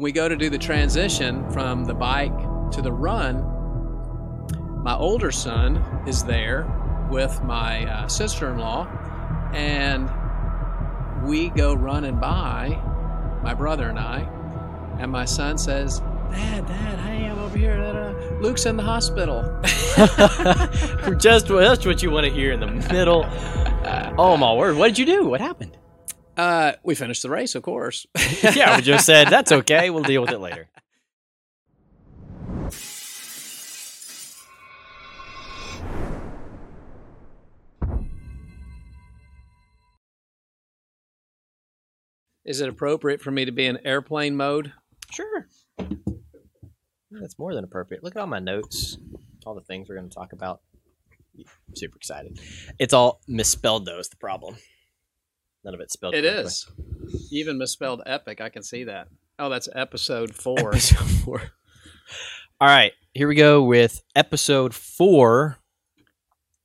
We go to do the transition from the bike to the run. My older son is there with my uh, sister in law, and we go running by, my brother and I, and my son says, Dad, Dad, hey, I'm over here. Uh, Luke's in the hospital. just just what you want to hear in the middle. Oh my word! What did you do? What happened? Uh, we finished the race, of course. yeah, we just said that's okay. We'll deal with it later. Is it appropriate for me to be in airplane mode? Sure. That's more than appropriate. Look at all my notes, all the things we're going to talk about. I'm super excited. It's all misspelled though. Is the problem? None of it's spelled. It correctly. is. Even misspelled epic. I can see that. Oh, that's episode four. Episode four. All right, here we go with episode four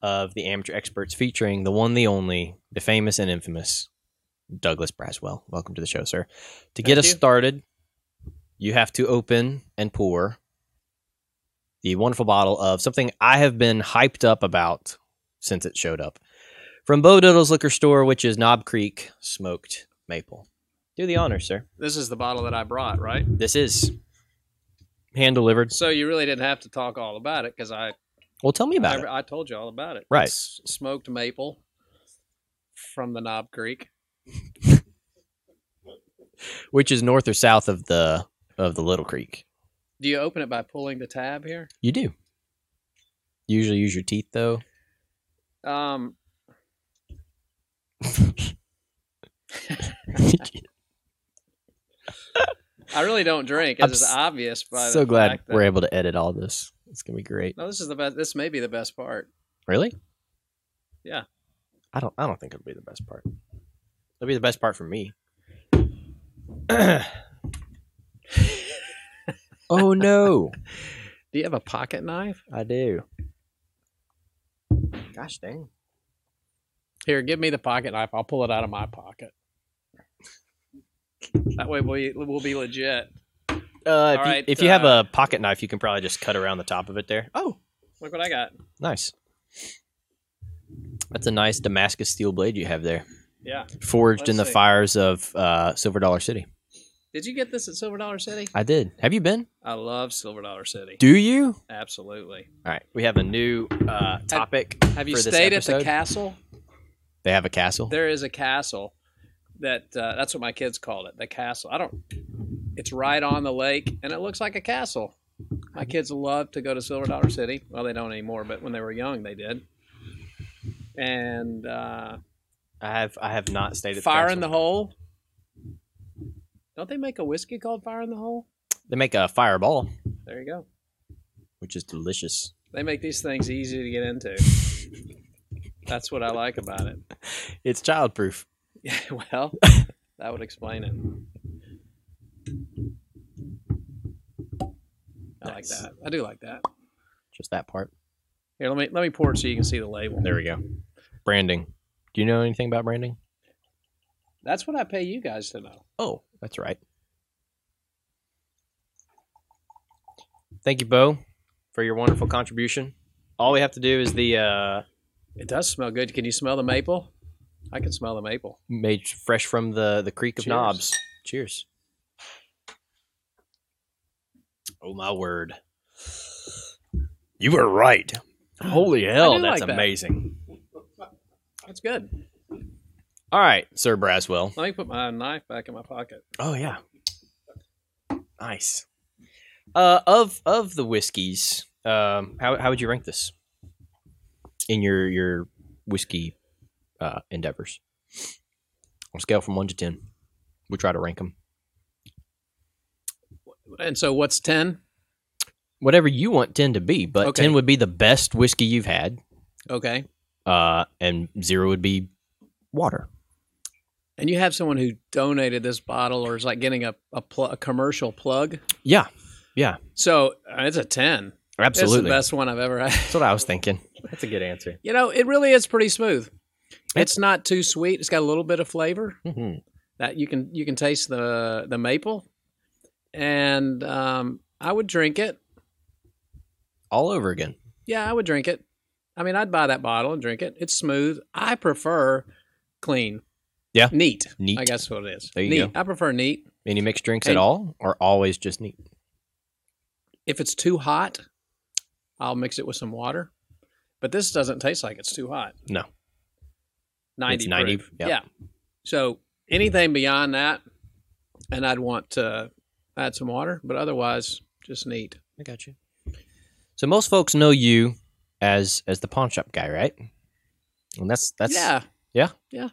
of the Amateur Experts, featuring the one, the only, the famous and infamous Douglas Braswell. Welcome to the show, sir. To get Thank us you. started, you have to open and pour the wonderful bottle of something I have been hyped up about since it showed up from Bo Diddle's liquor store, which is Knob Creek Smoked Maple. Do the honor, sir. This is the bottle that I brought, right? This is hand delivered. So you really didn't have to talk all about it because I, Well, tell me about it. I, I told you all about it. Right. It's smoked maple from the Knob Creek. Which is north or south of the of the Little Creek? Do you open it by pulling the tab here? You do. Usually use your teeth though. Um, I really don't drink, I'm as is s- obvious. By so glad that- we're able to edit all this. It's gonna be great. No, this is the best. This may be the best part. Really? Yeah. I don't. I don't think it'll be the best part. It'll be the best part for me. oh no! Do you have a pocket knife? I do. Gosh dang! Here, give me the pocket knife. I'll pull it out of my pocket. That way we we'll be legit. Uh, if, you, right, if you have uh, a pocket knife, you can probably just cut around the top of it there. Oh, Look what I got. nice. That's a nice Damascus steel blade you have there, Yeah. forged in the see. fires of uh, Silver Dollar City. Did you get this at Silver Dollar City? I did. Have you been? I love Silver Dollar City. Do you? Absolutely. All right. We have a new uh, topic. Have you for this stayed at the castle? They have a castle. There is a castle that uh, that's what my kids called it. The castle. I don't. It's right on the lake, and it looks like a castle. My kids love to go to Silver Dollar City. Well, they don't anymore, but when they were young, they did. And uh, I have. I have not stayed at Fire the in the. Hole. Don't they make a whiskey called Fire in the Hole? They make a fireball, There you go. which is delicious. They make these things easy to get into. That's what I like about it. It's childproof. Yeah, well, that would explain it. I like that. I do like that. Just that part. Here, let me let me pour it so you can see the label. There we go. Branding. Do you know anything about branding? That's what I pay you guys to know. Oh, that's right. Thank you, Bo, for your wonderful contribution. All we have to do is the uh, It does smell good. Can you smell the maple? I can smell the maple. made fresh from the the creek of Cheers. knobs. Cheers. Oh my word! You were right. Holy hell, that's like that. amazing. That's good. All right, Sir Braswell. Let me put my knife back in my pocket. Oh yeah, nice. Uh, of of the whiskeys, um, how how would you rank this in your your whiskey uh, endeavors? On a scale from one to ten, we try to rank them. And so, what's ten? Whatever you want ten to be, but Okay. ten would be the best whiskey you've had, Okay. uh, and zero would be water. And you have someone who donated this bottle, or is like getting a a, pl- a commercial plug. Yeah, yeah, So uh, it's a ten. Absolutely. It's the best one I've ever had. That's what I was thinking. That's a good answer. You know, it really is pretty smooth. It's not too sweet. It's got a little bit of flavor hmm that you can you can taste the the maple, and um, I would drink it. All over again. Yeah, I would drink it. I mean, I'd buy that bottle and drink it. It's smooth. I prefer clean. Yeah. Neat. Neat. I guess what it is. There you neat. go. I prefer neat. Any mixed drinks And- at all, or always just neat? If it's too hot, I'll mix it with some water. But this doesn't taste like it's too hot. No. 90 It's 90, proof. yep. Yeah. So anything beyond that, and I'd want to add some water, but otherwise, just neat. I got you. So most folks know you as as the pawn shop guy, right? And that's that's yeah. yeah? Yeah.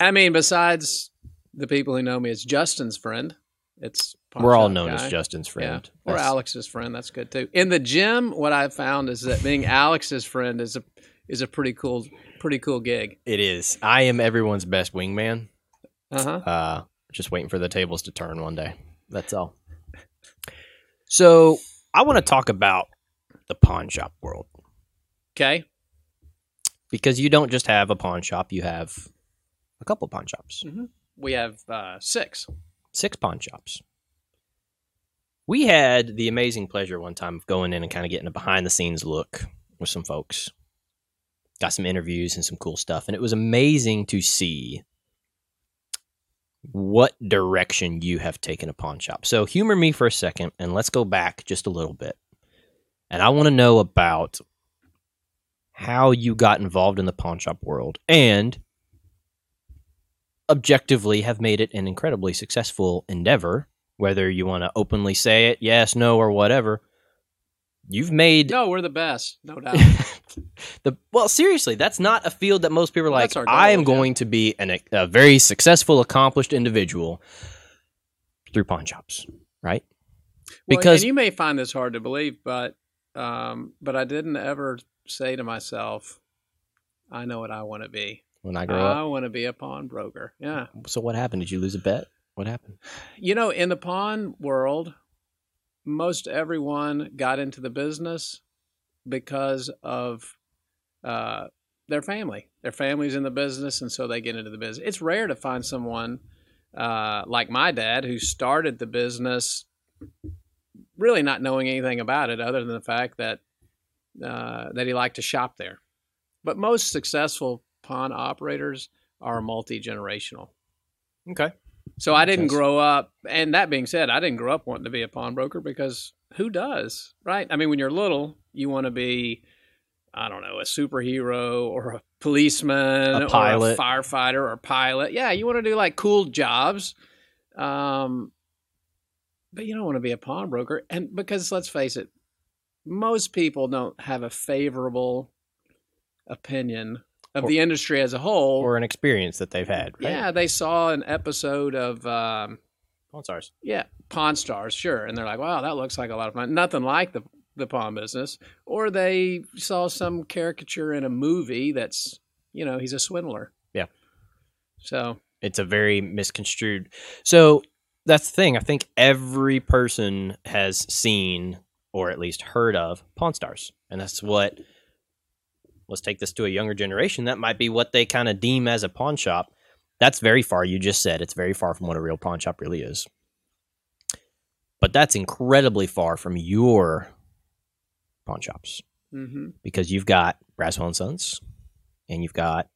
I mean, besides the people who know me as Justin's friend, it's pawn we're all known guy. as Justin's friend. Yeah. Or That's- Alex's friend. That's good too. In the gym, what I've found is that being Alex's friend is a is a pretty cool pretty cool gig. It is. I am everyone's best wingman. Uh huh. Uh, just waiting for the tables to turn one day. That's all. So I want to talk about the pawn shop world Okay. because you don't just have a pawn shop; you have a couple pawn shops, We have uh, six. six pawn shops. We had the amazing pleasure one time of going in and kind of getting a behind the scenes look with some folks. Got some interviews and some cool stuff, and it was amazing to see what direction you have taken a pawn shop. So, humor me for a second, and let's go back just a little bit. And I want to know about how you got involved in the pawn shop world and objectively have made it an incredibly successful endeavor, whether you want to openly say it, yes, no, or whatever. You've made No, we're the best, no doubt. the well seriously that's not a field that most people are Well, like our i am yeah. going to be an, a very successful accomplished individual through pawn shops right Well, Because- and you may find this hard to believe, but um, but I didn't ever say to myself, "I know what I want to be. when i grew up I want to be a pawnbroker." Yeah, so what happened did you lose a bet what happened you know, in the pawn world, most everyone got into the business because of uh, their family. Their family's in the business, and so they get into the business. It's rare to find someone uh, like my dad who started the business really not knowing anything about it, other than the fact that uh, that he liked to shop there. But most successful pawn operators are multi generational. okay So I didn't grow up, and that being said, I didn't grow up wanting to be a pawnbroker because who does, right? I mean, when you're little, you want to be, I don't know, a superhero or a policeman A pilot. or a firefighter or pilot. Yeah, you want to do like cool jobs, um, but you don't want to be a pawnbroker. And because let's face it, most people don't have a favorable opinion of Or- the industry as a whole. or an experience that they've had right Yeah, they saw an episode of um, pawn stars yeah Pawn Stars, sure, and they're like, "Wow, that looks like a lot of fun." Nothing like the the pawn business, or they saw some caricature in a movie that's you know he's a swindler. Yeah. So it's a very misconstrued so that's the thing i think every person has seen or at least heard of pawn stars and that's what let's take this to a younger generation that might be what they kind of deem as a pawn shop. That's very far you just said it's very far from what a real pawn shop really is. But that's incredibly far from your pawn shops. Hmm because you've got braswell and sons and you've got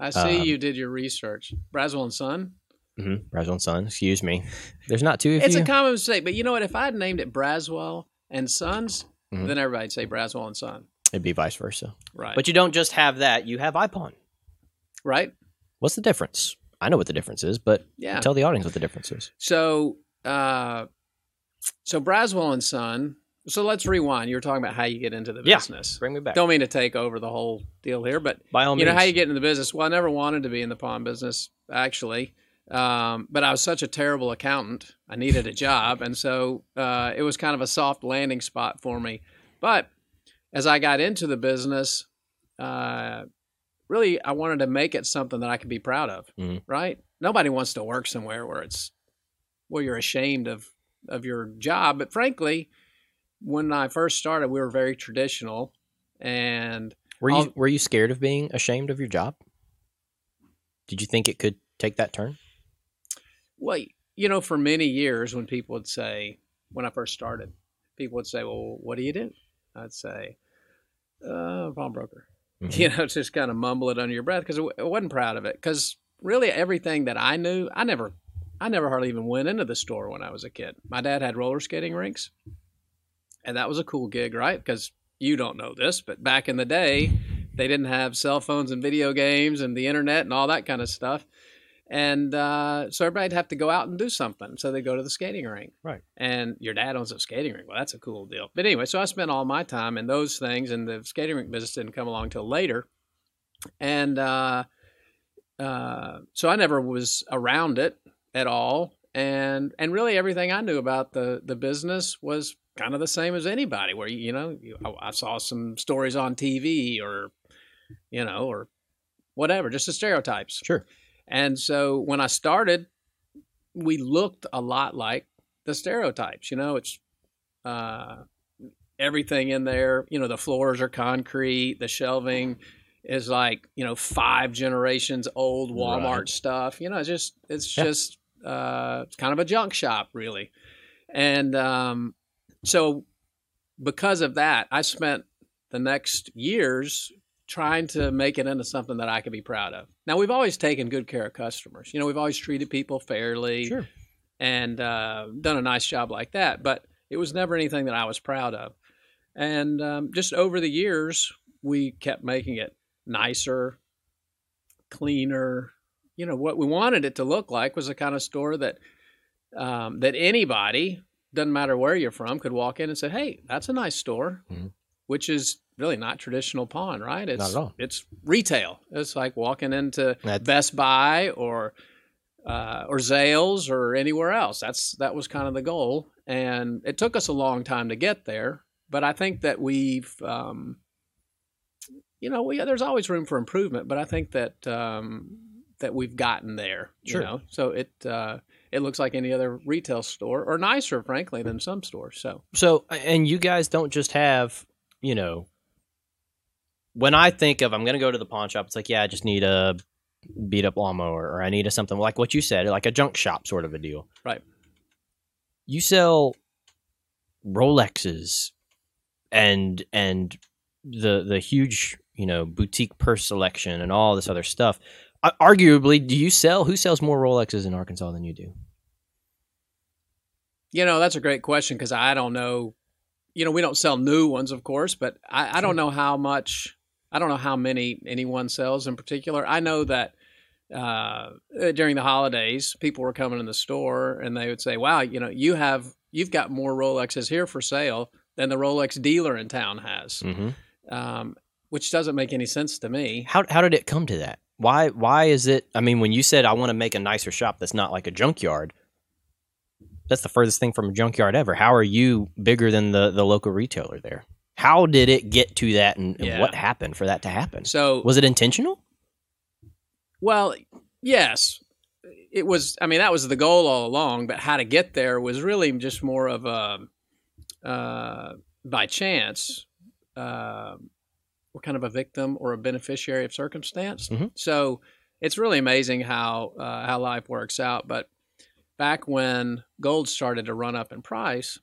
I see Um, you did your research, Braswell and Son. mhm, braswell and sons excuse me. There's not two It's you a common mistake, but you know what? If I had named it Braswell and Sons, Mhm. then everybody'd say Braswell and Son, it'd be vice versa right? But you don't just have that, you have iPawn. right? What's the difference? I know what the difference is, but Yeah. tell the audience what the difference is. So, uh, so Braswell and Son. So let's rewind. You were talking about how you get into the Yeah. business. Bring me back. Don't mean to take over the whole deal here, but By all you means. know how you get into the business. Well, I never wanted to be in the pawn business actually, um, but I was such a terrible accountant. I needed a job, and so uh, it was kind of a soft landing spot for me. But as I got into the business, uh, really, I wanted to make it something that I could be proud of. Mhm. Right? Nobody wants to work somewhere where it's where you're ashamed of of your job. But frankly, when I first started, we were very traditional, and were you I'll- were you scared of being ashamed of your job? Did you think it could take that turn? Well, you know, for many years, when people would say, when I first started, people would say, "Well, what do you do?" I'd say, uh, "Pawnbroker." Mhm. You know, just kind of mumble it under your breath because I wasn't proud of it. Because really, everything that I knew, I never, I never hardly even went into the store when I was a kid. My dad had roller skating rinks, and that was a cool gig, right? Because you don't know this, but back in the day, they didn't have cell phones and video games and the internet and all that kind of stuff. And uh, so everybody'd have to go out and do something. So they go to the skating rink. Right. And your dad owns a skating rink. Well, that's a cool deal. But anyway, so I spent all my time in those things, and the skating rink business didn't come along till later. And uh, uh, so I never was around it at all. And and really everything I knew about the the business was kind of the same as anybody. Where you, you know you, I, I saw some stories on TV or you know or whatever, just the stereotypes. Sure. And so when I started, we looked a lot like the stereotypes. You know, it's uh, everything in there. You know, the floors are concrete, the shelving is like you know five generations old Walmart Right. stuff. You know, it's just it's Yeah. just uh, it's kind of a junk shop, really. And um, so because of that, I spent the next years trying to make it into something that I could be proud of. Now we've always taken good care of customers. You know, we've always treated people fairly Sure. and uh, done a nice job like that. But it was never anything that I was proud of. And um, just over the years, we kept making it nicer, cleaner. You know what we wanted it to look like was the kind of store that um, that anybody, doesn't matter where you're from, could walk in and say, "Hey, that's a nice store," Mhm. Which is really not traditional pawn, right? It's Not at all. it's retail. It's like walking into That- Best Buy or uh, or Zales or anywhere else. That's that was kind of the goal, and it took us a long time to get there. But I think that we've, um, you know, we there's always room for improvement. But I think that um, that we've gotten there. You Sure. know, so it uh, it looks like any other retail store, or nicer, frankly, than some stores. So So, and you guys don't just have, you know, when I think of I'm going to go to the pawn shop, it's like, yeah, I just need a beat up lawnmower or I need a something like what you said, like a junk shop sort of a deal. Right. You sell Rolexes and and the the huge, you know, boutique purse selection and all this other stuff. Arguably, do you sell who sells more Rolexes in Arkansas than you do? You know, that's a great question because I don't know. You know, we don't sell new ones, of course, but I, I don't know how much. I don't know how many anyone sells in particular. I know that uh, during the holidays, people were coming in the store and they would say, "Wow, you know, you have you've got more Rolexes here for sale than the Rolex dealer in town has," Mm-hmm. um, which doesn't make any sense to me. How how did it come to that? Why why is it? I mean, when you said I want to make a nicer shop that's not like a junkyard, that's the furthest thing from a junkyard ever. How are you bigger than the the local retailer there? How did it get to that, and, and what happened for that to happen? So Was it intentional? Well, yes, it was. I mean, that was the goal all along. But how to get there was really just more of a uh, by chance. Uh, we're kind of a victim or a beneficiary of circumstance. Mhm. So it's really amazing how uh, how life works out. But back when gold started to run up in price,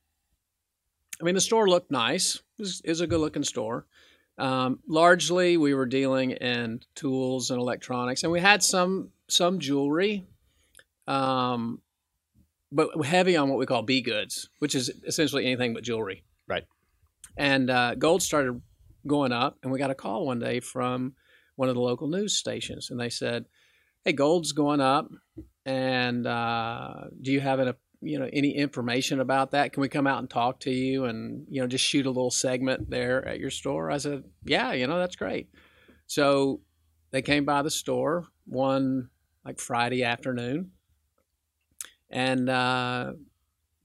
I mean, the store looked nice. It it was a good looking store. Um, largely, we were dealing in tools and electronics, and we had some some jewelry, um, but heavy on what we call B goods, which is essentially anything but jewelry. Right. And uh, gold started going up, and we got a call one day from one of the local news stations, and they said, "Hey, gold's going up, and uh, do you have an you know any information about that? Can we come out and talk to you and you know just shoot a little segment there at your store? I said yeah you know that's great. So they came by the store one like friday afternoon and uh,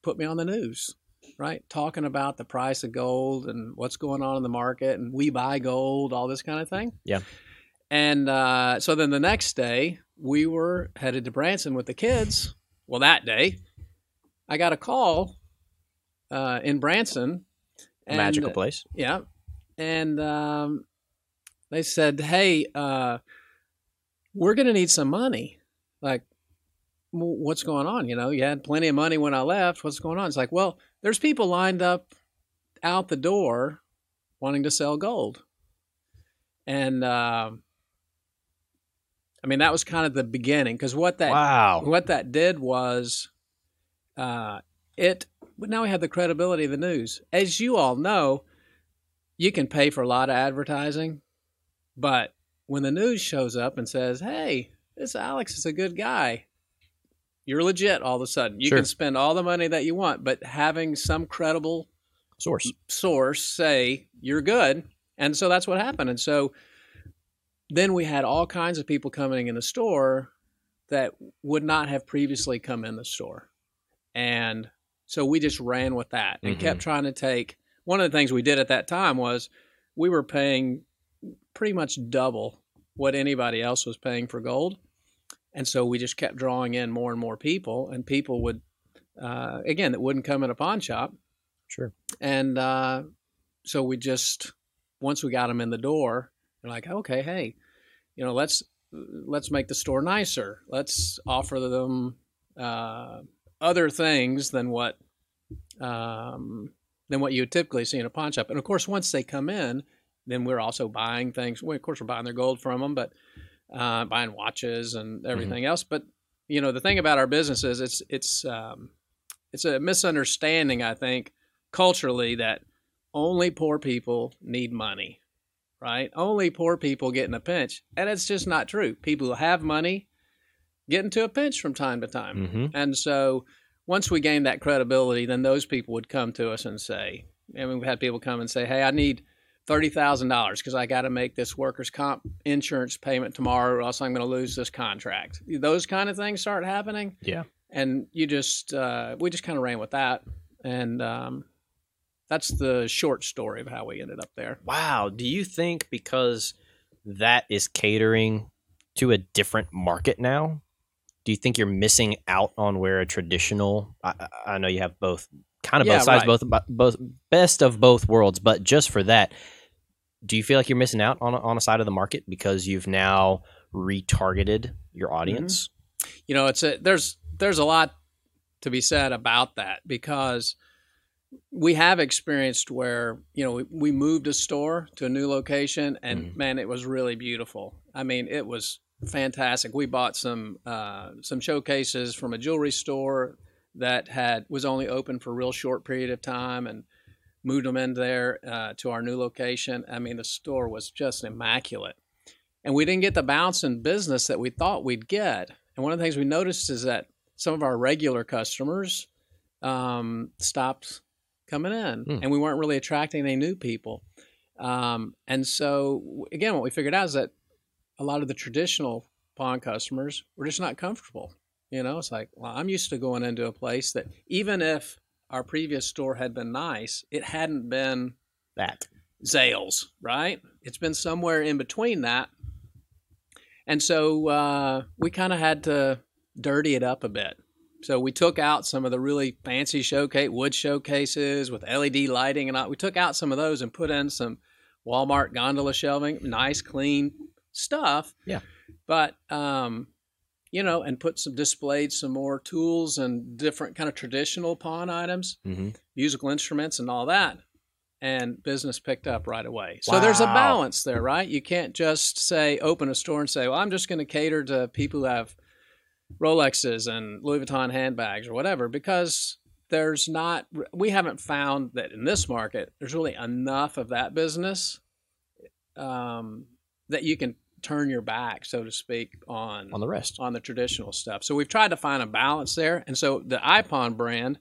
put me on the news right? Talking about the price of gold and what's going on in the market and we buy gold all this kind of thing. Yeah. And uh, so then the next day we were headed to branson with the kids well that day I got a call uh, in Branson. and- Magical place. Yeah. And um, they said, hey, uh, we're going to need some money. Like, what's going on? You know, you had plenty of money when I left. What's going on? It's like, well, there's people lined up out the door wanting to sell gold. And uh, I mean, that was kind of the beginning because what that wow. what that did was uh, it. But now we have the credibility of the news. As you all know, you can pay for a lot of advertising, but when the news shows up and says, "Hey, this Alex is a good guy," you're legit. All of a sudden, you Sure. can spend all the money that you want, but having some credible Source. source say you're good and so that's what happened and so then we had all kinds of people coming in the store that would not have previously come in the store and so we just ran with that and Mhm. kept trying to take one of the things we did at that time was we were paying pretty much double what anybody else was paying for gold and so we just kept drawing in more and more people and people would uh, again that wouldn't come in a pawn shop Sure. and uh, so we just once we got them in the door, they're like, okay, hey, you know, let's let's make the store nicer. Let's offer them uh, other things than what um, than what you would typically see in a pawn shop. And of course, once they come in, then we're also buying things. Well, of course, we're buying their gold from them, but uh, buying watches and everything else. But you know, the thing about our business is it's it's um, it's a misunderstanding, I think, culturally that only poor people need money, right? Only poor people get in a pinch, and it's just not true. People who have money get into a pinch from time to time. hmm And so once we gained that credibility, then those people would come to us and say, mean, we've had people come and say, hey, I need $30,000 because I got to make this workers' comp insurance payment tomorrow or else I'm going to lose this contract. Those kind of things start happening. Yeah. And you just, uh, we just kind of ran with that. And um, that's the short story of how we ended up there. Wow. Do you think because that is catering to a different market now? Do you think you're missing out on where a traditional? I, I- know you have both, kind of Yeah, both sides, right. both both best of both worlds. But just for that, do you feel like you're missing out on a, on a side of the market because you've now retargeted your Mm-hmm. audience? you know it's a there's there's a lot to be said about that because we have experienced where you know we, we moved a store to a new location and Mhm. man it was really beautiful. I mean it was fantastic. We bought some uh, some showcases from a jewelry store that had was only open for a real short period of time and moved them in there uh, to our new location. I mean the store was just immaculate. And we didn't get the bounce in business that we thought we'd get. And one of the things we noticed is that some of our regular customers um, stopped coming in, Hmm. and we weren't really attracting any new people. Um, and so, again, what we figured out is that a lot of the traditional pawn customers were just not comfortable. You know, it's like, well, I'm used to going into a place that even if our previous store had been nice, it hadn't been That. Zales, right? It's been somewhere in between that. And so uh, we kind of had to dirty it up a bit. So we took out some of the really fancy showcase wood showcases with LED lighting and all. We took out some of those and put in some Walmart gondola shelving, nice clean stuff. Yeah. But um, you know, and put some displayed some more tools and different kind of traditional pawn items hmm musical instruments and all that and business picked up right away so there's a balance there right you can't just say open a store and say well i'm just going to cater to people who have rolexes and louis vuitton handbags or whatever because there's not we haven't found that in this market there's really enough of that business um, that you can turn your back so to speak on On the rest. on the traditional stuff. So we've tried to find a balance there. And so the iPawn brand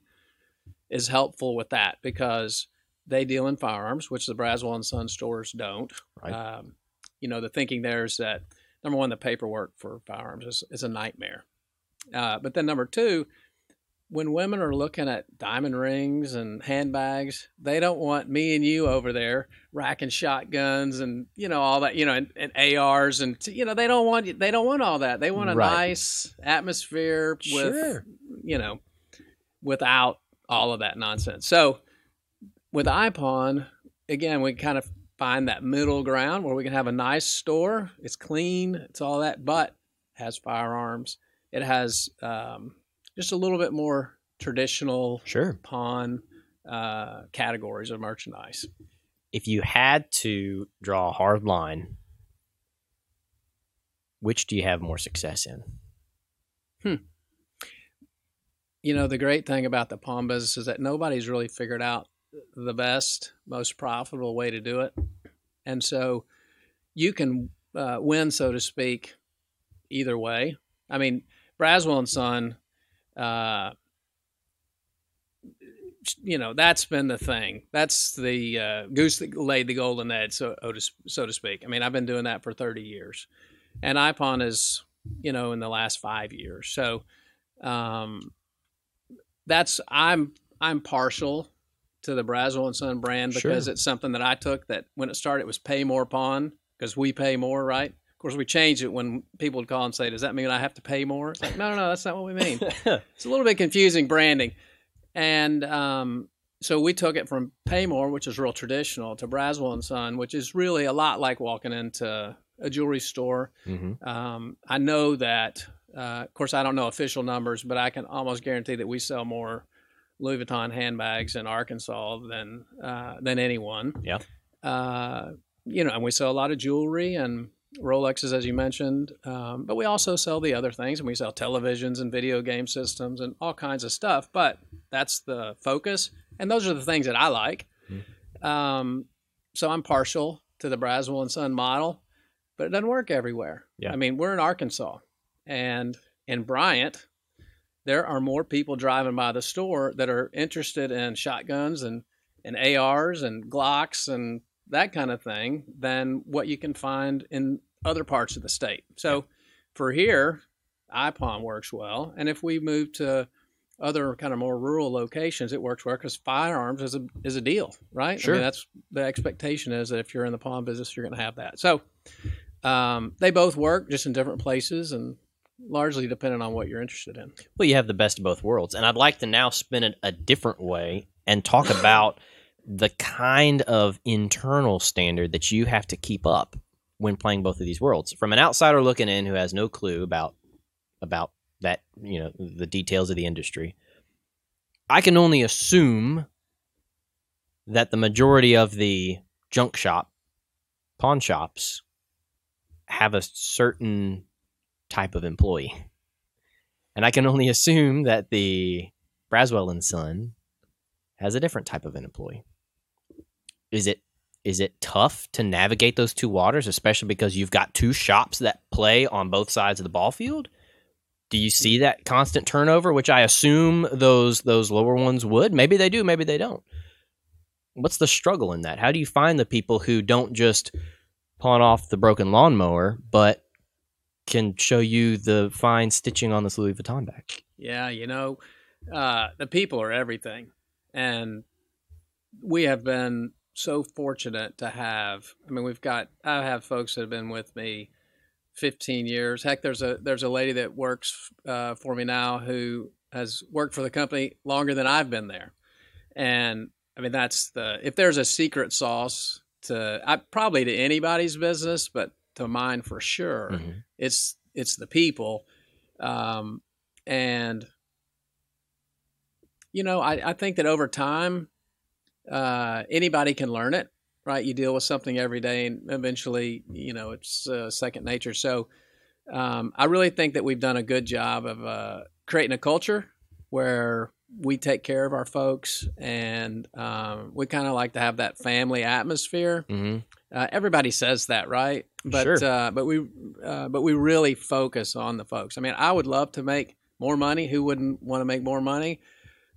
is helpful with that because they deal in firearms, which the Braswell and Son stores don't. Right. Um, you know, the thinking there is that number one, the paperwork for firearms is, is a nightmare. Uh, but then number two, when women are looking at diamond rings and handbags, they don't want me and you over there racking shotguns and you know all that, you know, and, and ARs and you know they don't want they don't want all that. They want a Right. nice atmosphere with Sure. you know without all of that nonsense. So with iPawn, again, we kind of find that middle ground where we can have a nice store. It's clean, it's all that, but has firearms, it has um, just a little bit more traditional Sure. pawn uh, categories of merchandise. If you had to draw a hard line, which do you have more success in? Hmm. You know, the great thing about the pawn business is that nobody's really figured out the best, most profitable way to do it. And so you can uh, win, so to speak, either way. I mean, Braswell and Son, uh, you know, that's been the thing. That's the uh, goose that laid the golden egg, so so to, speak. I mean, I've been doing that for 30 years, and iPawn is, you know, in the last five years. So, um, that's I'm I'm partial to the Braswell and Son brand because Sure. it's something that I took that when it started it was pay more pawn because we pay more, right? Of course, we changed it when people would call and say, "Does that mean I have to pay more?" It's like, no, no, no, that's not what we mean. it's a little bit confusing branding, and um, so we took it from Paymore, which is real traditional, to Braswell and Son, which is really a lot like walking into a jewelry store. hmm Um, I know that, uh, of course, I don't know official numbers, but I can almost guarantee that we sell more Louis Vuitton handbags in Arkansas than uh, than anyone. Yeah. Uh, you know, and we sell a lot of jewelry and Rolexes, as you mentioned, um, but we also sell the other things, and we sell televisions and video game systems and all kinds of stuff. But that's the focus, and those are the things that I like. Um, so I'm partial to the Braswell and Son model, but it doesn't work everywhere. Yeah. I mean, we're in Arkansas, and in Bryant, there are more people driving by the store that are interested in shotguns and and ARs and Glocks and that kind of thing than what you can find in other parts of the state. So for here, iPawn works well, and if we move to other kind of more rural locations, it works well because firearms is a is a deal, right? I Sure. mean, that's the expectation is that if you're in the pawn business, you're going to have that. So um, they both work just in different places and largely depending on what you're interested in. Well, you have the best of both worlds. And I'd like to now spin it a different way and talk about the kind of internal standard that you have to keep up when playing both of these worlds. From an outsider looking in who has no clue about about that, you know, the details of the industry, I can only assume that the majority of the junk shop pawn shops have a certain type of employee. And I can only assume that the Braswell and Son has a different type of an employee. Is it is it tough to navigate those two waters, especially because you've got two shops that play on both sides of the ball field? Do you see that constant turnover, which I assume those those lower ones would? Maybe they do, maybe they don't. What's the struggle in that? How do you find the people who don't just pawn off the broken lawnmower, but can show you the fine stitching on this Louis Vuitton bag. Yeah, you know, uh, the people are everything, and we have been so fortunate to have. I mean, we've got. I have folks that have been with me 15 years. Heck, there's a there's a lady that works uh, for me now who has worked for the company longer than I've been there, and I mean that's the if there's a secret sauce to I, probably to anybody's business, but to mine for sure Mhm. it's it's the people um, and you know I, I think that over time uh, anybody can learn it right you deal with something every day and eventually you know it's uh, second nature so um, i really think that we've done a good job of uh, creating a culture where we take care of our folks and um, we kind of like to have that family atmosphere Mm-hmm. uh, everybody says that, right? But Sure. uh, but we uh, but we really focus on the folks. I mean, I would love to make more money. Who wouldn't want to make more money?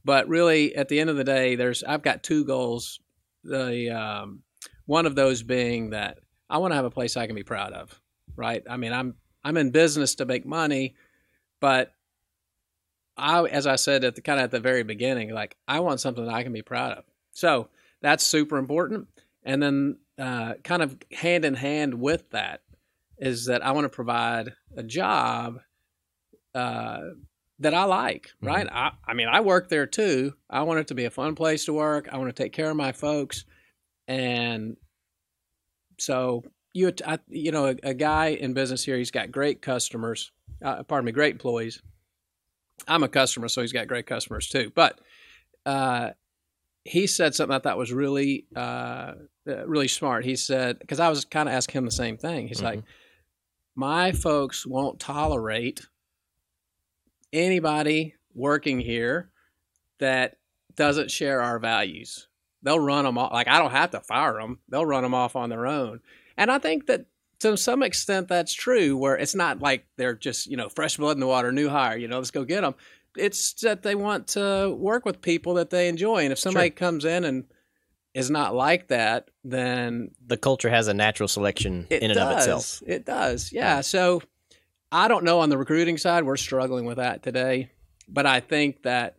But really, at the end of the day, there's I've got two goals. The um, one of those being that I want to have a place I can be proud of, right? I mean, I'm I'm in business to make money, but I, as I said at the kind of at the very beginning, like I want something that I can be proud of. So that's super important. And then, uh, kind of hand in hand with that, is that I want to provide a job uh, that I like. Right? I, I mean, I work there too. I want it to be a fun place to work. I want to take care of my folks, and so you, I, you know, a, a guy in business here, he's got great customers, uh, pardon me, great employees. I'm a customer, so he's got great customers too. But uh, he said something I thought was really, uh, uh really smart. He said, because I was kind of asking him the same thing. He's mm-hmm. like, my folks won't tolerate anybody working here that doesn't share our values. They'll run them off. Like I don't have to fire them. They'll run them off on their own. And I think that to some extent that's true. Where it's not like they're just you know fresh blood in the water, new hire. You know, let's go get them. It's that they want to work with people that they enjoy. And if somebody sure. comes in and is not like that, then the culture has a natural selection in and does. of itself. It does, yeah. So I don't know on the recruiting side, we're struggling with that today, but I think that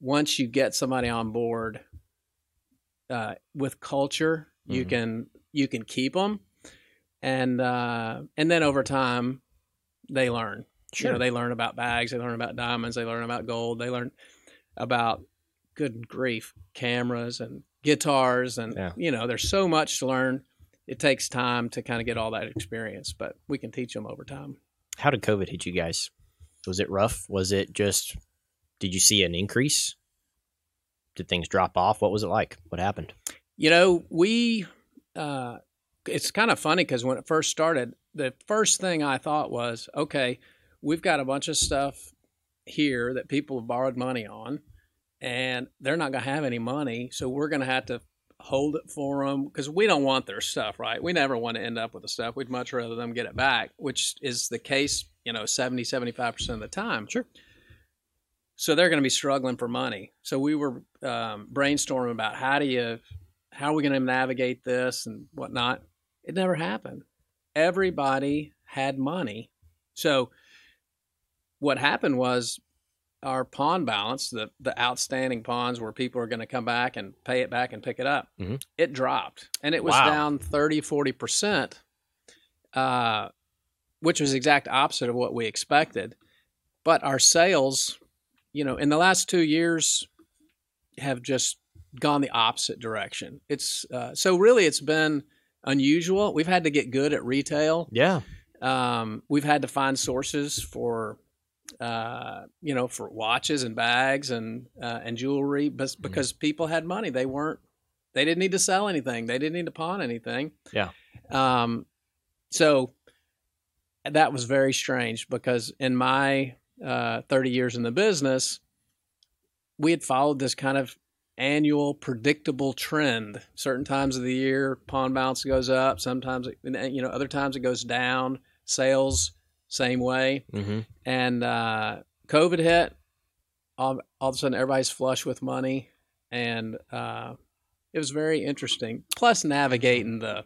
once you get somebody on board uh, with culture, mm-hmm. you can you can keep them, and uh, and then over time they learn. Sure. You know, they learn about bags, they learn about diamonds, they learn about gold, they learn about good grief cameras and guitars, and yeah. you know, there's so much to learn. It takes time to kind of get all that experience, but we can teach them over time. How did COVID hit you guys? Was it rough? Was it just did you see an increase? Did things drop off? What was it like? What happened? You know, we, uh, it's kind of funny because when it first started, the first thing I thought was, okay, we've got a bunch of stuff here that people have borrowed money on, and they're not going to have any money. So we're going to have to hold it for them because we don't want their stuff, right? We never want to end up with the stuff. We'd much rather them get it back, which is the case, you know, 70, 75% of the time. Sure. So they're going to be struggling for money. So we were um, brainstorming about how do you, how are we going to navigate this and whatnot. It never happened. Everybody had money. So what happened was our pawn balance, the the outstanding pawns where people are going to come back and pay it back and pick it up, mm-hmm. it dropped. And it was wow. down 30, 40%, uh, which was exact opposite of what we expected. But our sales you know, in the last two years have just gone the opposite direction. It's uh, so really it's been unusual. We've had to get good at retail. Yeah. Um, we've had to find sources for uh, you know for watches and bags and uh, and jewelry, but mm-hmm. because mm. people had money, they weren't they didn't need to sell anything. They didn't need to pawn anything. Yeah. Um, so that was very strange because in my uh, 30 years in the business, we had followed this kind of annual predictable trend. Certain times of the year, pawn balance goes up. Sometimes, it, you know, other times it goes down. Sales, same way. Mm-hmm. And uh, COVID hit. All, all of a sudden, everybody's flush with money, and uh, it was very interesting. Plus, navigating the,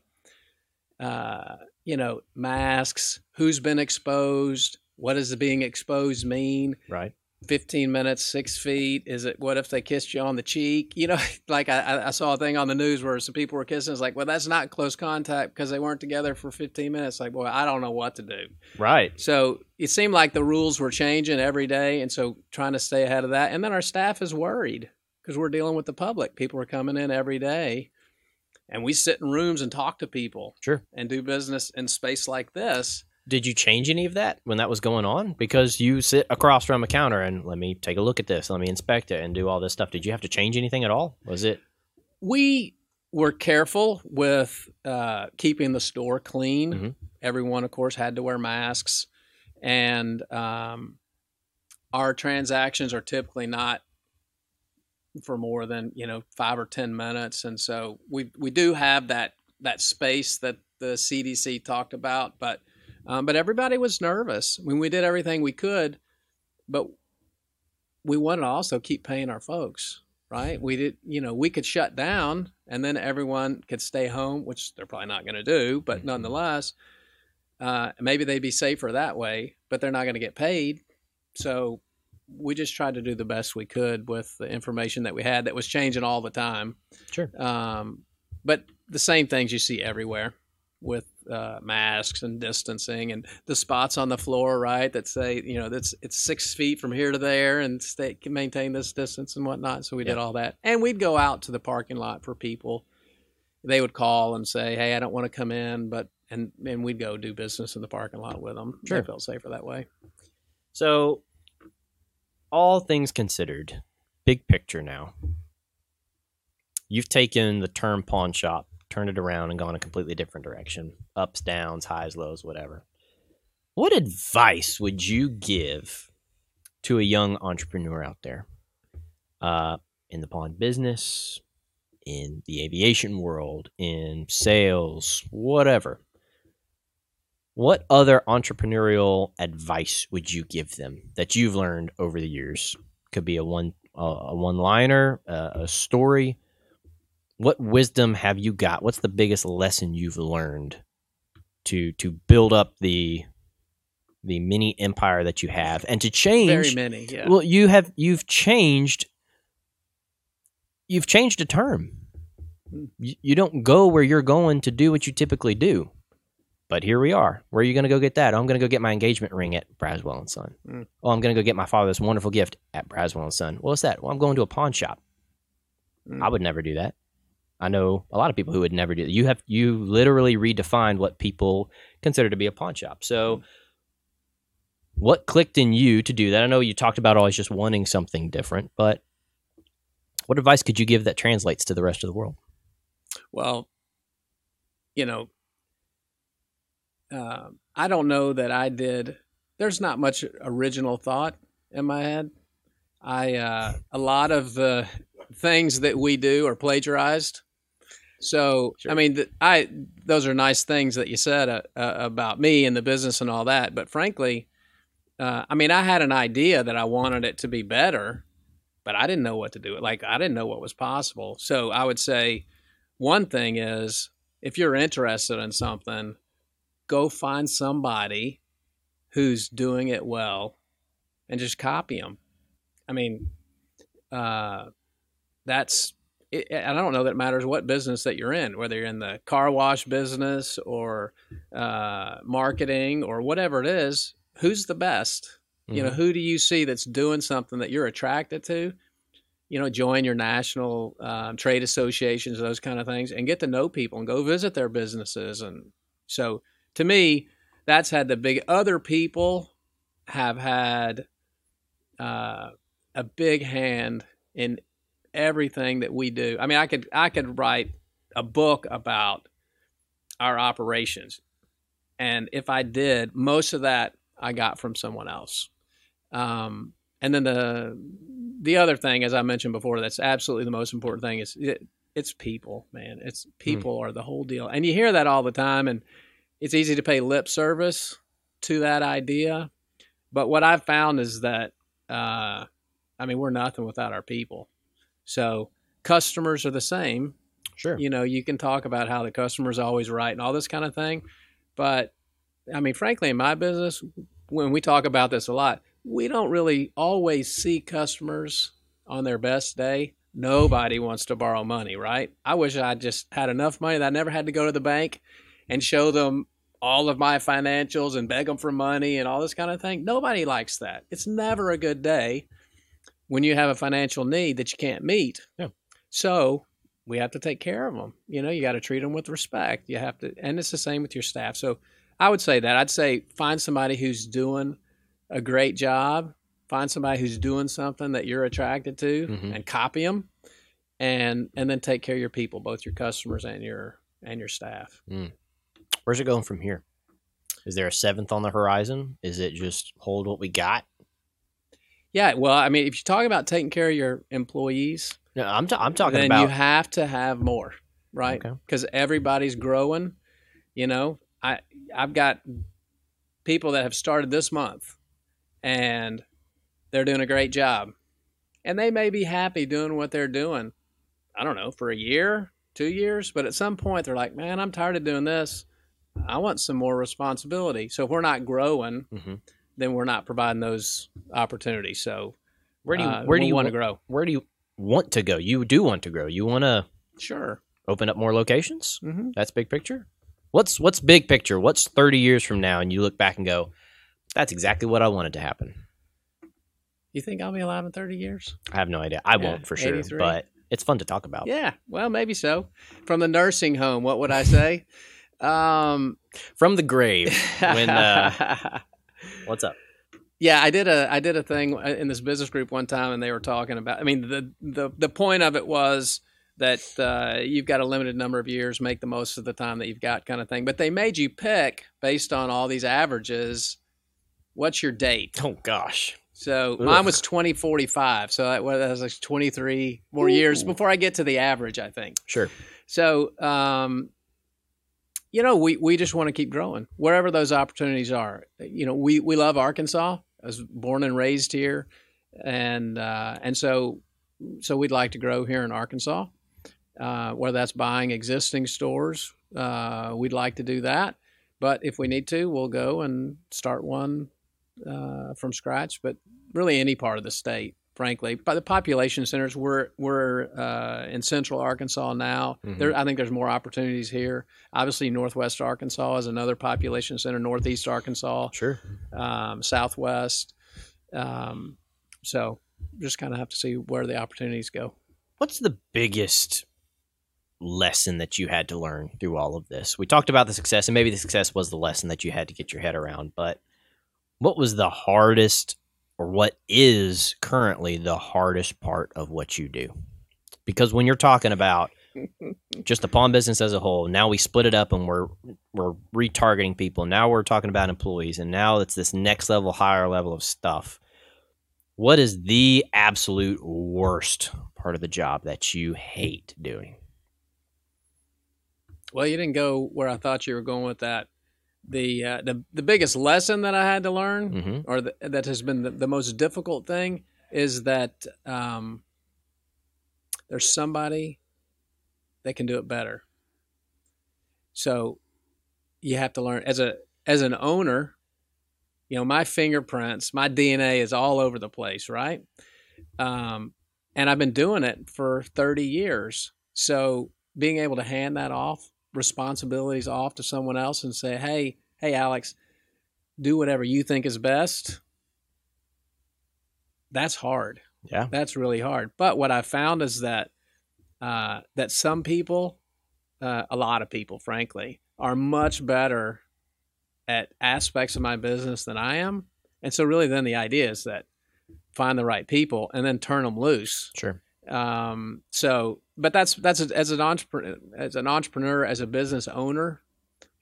uh, you know, masks, who's been exposed, what does the being exposed mean? Right. 15 minutes, six feet. Is it, what if they kissed you on the cheek? You know, like I, I saw a thing on the news where some people were kissing. It's like, well, that's not close contact because they weren't together for 15 minutes. Like, boy, I don't know what to do. Right. So it seemed like the rules were changing every day. And so trying to stay ahead of that. And then our staff is worried because we're dealing with the public. People are coming in every day and we sit in rooms and talk to people. Sure. And do business in space like this did you change any of that when that was going on? Because you sit across from a counter and let me take a look at this, let me inspect it and do all this stuff. Did you have to change anything at all? Was it? We were careful with uh, keeping the store clean. Mm-hmm. Everyone, of course, had to wear masks, and um, our transactions are typically not for more than you know five or ten minutes, and so we we do have that that space that the CDC talked about, but um, but everybody was nervous. I mean, we did everything we could, but we wanted to also keep paying our folks, right? We did, you know, we could shut down and then everyone could stay home, which they're probably not going to do, but mm-hmm. nonetheless, uh, maybe they'd be safer that way, but they're not going to get paid. So we just tried to do the best we could with the information that we had that was changing all the time. Sure. Um, but the same things you see everywhere with uh, masks and distancing and the spots on the floor, right? That say, you know, that's it's six feet from here to there and stay can maintain this distance and whatnot. So we did all that, and we'd go out to the parking lot for people. They would call and say, "Hey, I don't want to come in, but and and we'd go do business in the parking lot with them. Sure. They felt safer that way. So, all things considered, big picture now. You've taken the term pawn shop, turned it around, and gone a completely different direction ups, downs, highs, lows, whatever. What advice would you give to a young entrepreneur out there uh, in the pawn business, in the aviation world, in sales, whatever? What other entrepreneurial advice would you give them that you've learned over the years? Could be a one uh, a one liner, uh, a story. What wisdom have you got? What's the biggest lesson you've learned to to build up the the mini empire that you have and to change Very many, yeah. well you have you've changed you've changed a term Hmm. you, you don't go where you're going to do what you typically do but here we are where are you going to go get that oh, i'm going to go get my engagement ring at braswell and son Hmm. oh i'm going to go get my father's wonderful gift at braswell and son what's that well i'm going to a pawn shop Mm. i would never do that i know a lot of people who would never do that you have you literally redefined what people consider to be a pawn shop so what clicked in you to do that? I know you talked about always just wanting something different, but what advice could you give that translates to the rest of the world? Well, you know, uh, I don't know that I did. There's not much original thought in my head. I uh, a lot of the things that we do are plagiarized. So Sure. I mean, th- I those are nice things that you said uh, uh, about me and the business and all that. But frankly, uh, I mean, I had an idea that I wanted it to be better, but I didn't know what to do. Like I didn't know what was possible. So I would say one thing is if you're interested in something, go find somebody who's doing it well and just copy them. I mean, uh, that's, it, I don't know that it matters what business that you're in, whether you're in the car wash business or uh, marketing or whatever it is, who's the best? You know, who do you see that's doing something that you're attracted to? You know, join your national um, trade associations, those kind of things, and get to know people and go visit their businesses. And so, to me, that's had the big. Other people have had uh, a big hand in everything that we do. I mean, I could I could write a book about our operations, and if I did, most of that I got from someone else. Um, and then the the other thing, as I mentioned before, that's absolutely the most important thing is it, it's people, man. It's people are the whole deal, and you hear that all the time, and it's easy to pay lip service to that idea. But what I've found is that, uh, I mean, we're nothing without our people. So customers are the same. Sure. You know, you can talk about how the customer's always right and all this kind of thing, but I mean, frankly, in my business, when we talk about this a lot, we don't really always see customers on their best day. Nobody wants to borrow money, right? I wish I just had enough money that I never had to go to the bank and show them all of my financials and beg them for money and all this kind of thing. Nobody likes that. It's never a good day when you have a financial need that you can't meet. Yeah. So we have to take care of them. You know, you got to treat them with respect. You have to, and it's the same with your staff. So I would say that. I'd say find somebody who's doing a great job. Find somebody who's doing something that you're attracted to, Mhm. and copy them, and and then take care of your people, both your customers and your and your staff. Where's it going from here? Is there a seventh on the horizon? Is it just hold what we got? Yeah, well, I mean, if you talk about taking care of your employees, No, I'm, ta- I'm talking then about. you have to have more, right? Okay. Because everybody's growing. You know, I I've got people that have started this month, and they're doing a great job, and they may be happy doing what they're doing. I don't know for a year, two years, but at some point they're like, man, I'm tired of doing this. I want some more responsibility. So if we're not growing, Mhm. Then we're not providing those opportunities. So where do you uh, where do you want to grow? Where do you want to go? You do want to grow. You want to Sure. open up more locations. hmm That's big picture. What's what's big picture? What's 30 years from now and you look back and go, that's exactly what I wanted to happen. You think I'll be alive in 30 years? I have no idea. I Yeah, won't for sure, 83. but it's fun to talk about. Yeah, well, maybe so. From the nursing home, what would I say? Um, From the grave. When uh, what's up? yeah, I did a I did a thing in this business group one time, and they were talking about. I mean, the the the point of it was that uh, you've got a limited number of years, make the most of the time that you've got, kind of thing. But they made you pick based on all these averages. What's your date? Oh gosh. So Ugh. mine was twenty forty five. So that was, like twenty three more years before I get to the average. I think. Sure. So, um, you know, we, we just want to keep growing wherever those opportunities are. You know, we, we love Arkansas. I was born and raised here, and uh, and so so we'd like to grow here in Arkansas. Uh, whether that's buying existing stores, uh, we'd like to do that. But if we need to, we'll go and start one uh, from scratch. But really, any part of the state, frankly. But the population centers, we're we're uh, in central Arkansas now. Mhm. There, I think there's more opportunities here. Obviously, northwest Arkansas is another population center. Northeast Arkansas, Sure. um, southwest. Um, so, just kind of have to see where the opportunities go. What's the biggest lesson that you had to learn through all of this? We talked about the success, and maybe the success was the lesson that you had to get your head around. But what was the hardest, or what is currently the hardest part of what you do? Because when you're talking about just the pawn business as a whole, now we split it up and we're we're retargeting people. Now we're talking about employees, and now it's this next level, higher level of stuff. What is the absolute worst part of the job that you hate doing? Well, you didn't go where I thought you were going with that. The uh, the the biggest lesson that I had to learn, Mm-hmm. or the, that has been the, the most difficult thing, is that um, there's somebody that can do it better. So you have to learn as a as an owner. You know, my fingerprints, my DNA is all over the place, right? Um, and I've been doing it for 30 years. So being able to hand that off, responsibilities off to someone else and say, hey, hey, Alex, do whatever you think is best. That's hard. Yeah. That's really hard. But what I found is that uh, that some people, uh, a lot of people, frankly, are much better at aspects of my business than I am. And so, really, then the idea is that find the right people and then turn them loose. Sure. Um, so, but that's that's as an entrepreneur, as an entrepreneur, as a business owner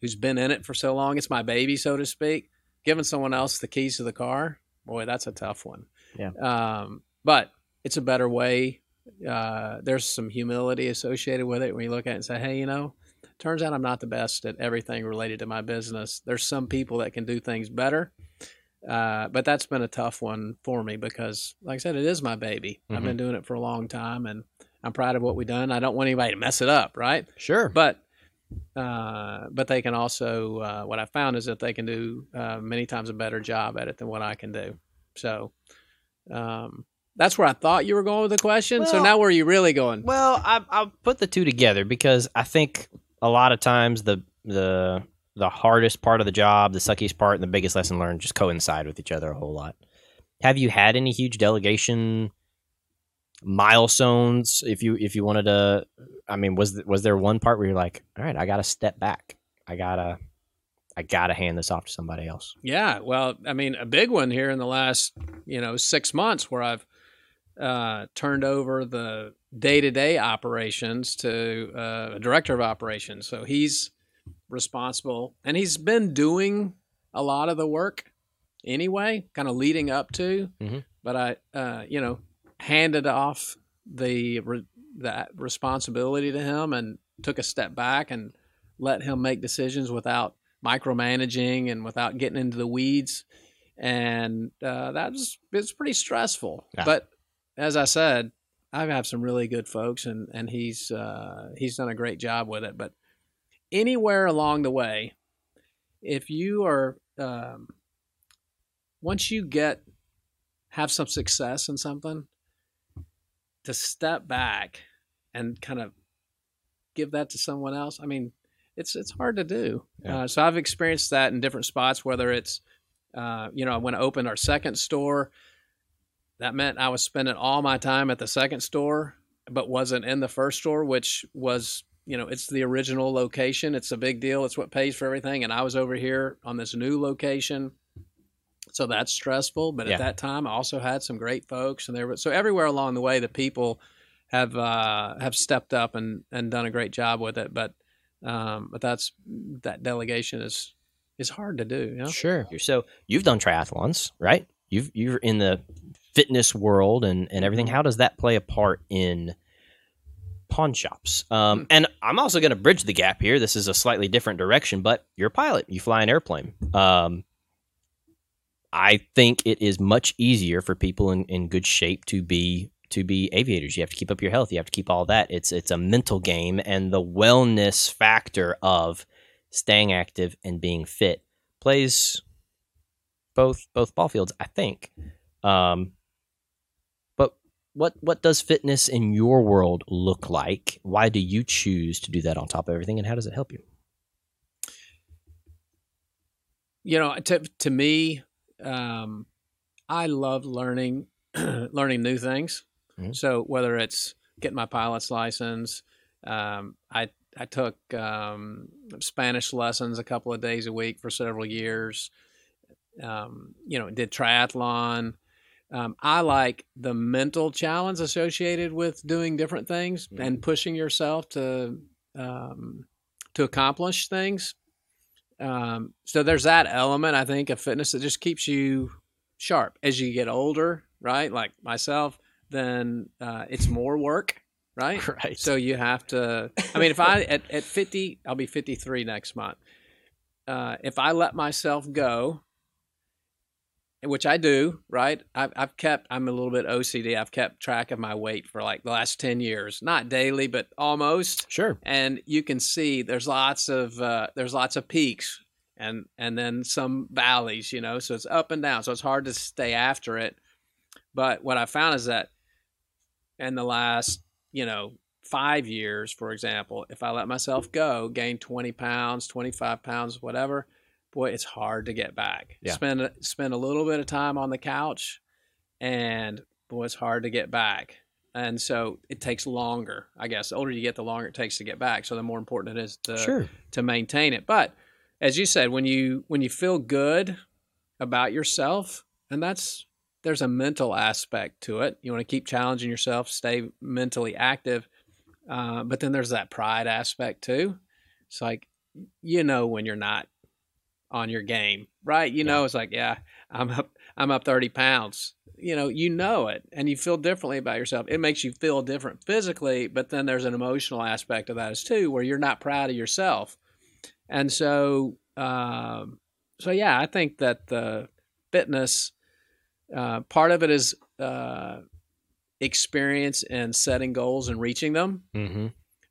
who's been in it for so long, it's my baby, so to speak. Giving someone else the keys to the car, boy, that's a tough one. Yeah. Um, but it's a better way. Uh, there's some humility associated with it when you look at it and say, hey, you know, turns out I'm not the best at everything related to my business. There's some people that can do things better. Uh, but that's been a tough one for me because, like I said, it is my baby. I've been doing it for a long time, and I'm proud of what we've done. I don't want anybody to mess it up, right? Sure. But uh, but they can also uh, what I found is that they can do uh, many times a better job at it than what I can do. So um, that's where I thought you were going with the question. so now where are you really going? Well, I, I'll put the two together because I think a lot of times the the the hardest part of the job, the suckiest part, and the biggest lesson learned just coincide with each other a whole lot. Have you had any huge delegation milestones? If you if you wanted to, I mean, was was there one part where you're like, all right, I got to step back, I gotta I gotta hand this off to somebody else. Yeah, well, I mean, a big one here in the last, you know, six months where I've uh, turned over the day-to-day operations to uh, a director of operations. So he's responsible, and he's been doing a lot of the work anyway, kind of leading up to. Mhm. But I, uh, you know, handed off the re- that responsibility to him and took a step back and let him make decisions without micromanaging and without getting into the weeds. And uh, that was it's pretty stressful. Yeah. But as I said, I have some really good folks, and and he's uh, he's done a great job with it. But anywhere along the way, if you are um, once you get have some success in something, to step back and kind of give that to someone else. I mean, it's it's hard to do. Yeah. Uh, so I've experienced that in different spots. Whether it's, uh, you know, when I opened our second store, that meant I was spending all my time at the second store, but wasn't in the first store, which was you know, it's the original location. It's a big deal. It's what pays for everything. And I was over here on this new location. So that's stressful. But Yeah. at that time, I also had some great folks, and there were so everywhere along the way, the people have uh, have stepped up and, and done a great job with it. But um, but that's that delegation is is hard to do. You know? Sure. So you've done triathlons, right? You've you're in the fitness world and and everything. How does that play a part in pawn shops? Um, and I'm also going to bridge the gap here. This is a slightly different direction, but you're a pilot. You fly an airplane. Um, I think it is much easier for people in, in good shape to be to be aviators. You have to keep up your health. You have to keep all that. It's it's a mental game, and the wellness factor of staying active and being fit plays both both ball fields. I think. Um, what what does fitness in your world look like? Why do you choose to do that on top of everything, and how does it help you? you know to, to me um, i love learning learning new things Mhm. so whether it's getting my pilot's license um, i i took um, spanish lessons a couple of days a week for several years um, you know did triathlon um, i like the mental challenge associated with doing different things Mhm. and pushing yourself to um, to accomplish things um, so there's that element I think of fitness that just keeps you sharp as you get older, right? Like myself, then uh, it's more work, right? Right. So you have to. I mean, if I at, at 50, I'll be 53 next month. Uh, if I let myself go, which I do, right? I've, I've kept. I'm a little bit OCD. I've kept track of my weight for like the last 10 years, not daily, but almost sure. and you can see there's lots of uh, there's lots of peaks and and then some valleys you know so it's up and down so it's hard to stay after it but what i found is that in the last you know five years for example if i let myself go gain 20 pounds 25 pounds whatever boy it's hard to get back. Yeah. spend a- spend a little bit of time on the couch and boy it's hard to get back. And so it takes longer i guess. The older you get the longer it takes to get back. So the more important it is to sure. to maintain it. But as you said when you when you feel good about yourself and that's there's a mental aspect to it. You want to keep challenging yourself stay mentally active uh, but then there's that pride aspect too. It's like you know when you're not on your game right? You Yeah. know it's like yeah i'm up i'm up 30 pounds. You know you know it and you feel differently about yourself. It makes you feel different physically but then there's an emotional aspect of that as too where you're not proud of yourself. And so um, so yeah i think that the fitness uh, part of it is uh, experience and setting goals and reaching them. Mm-hmm.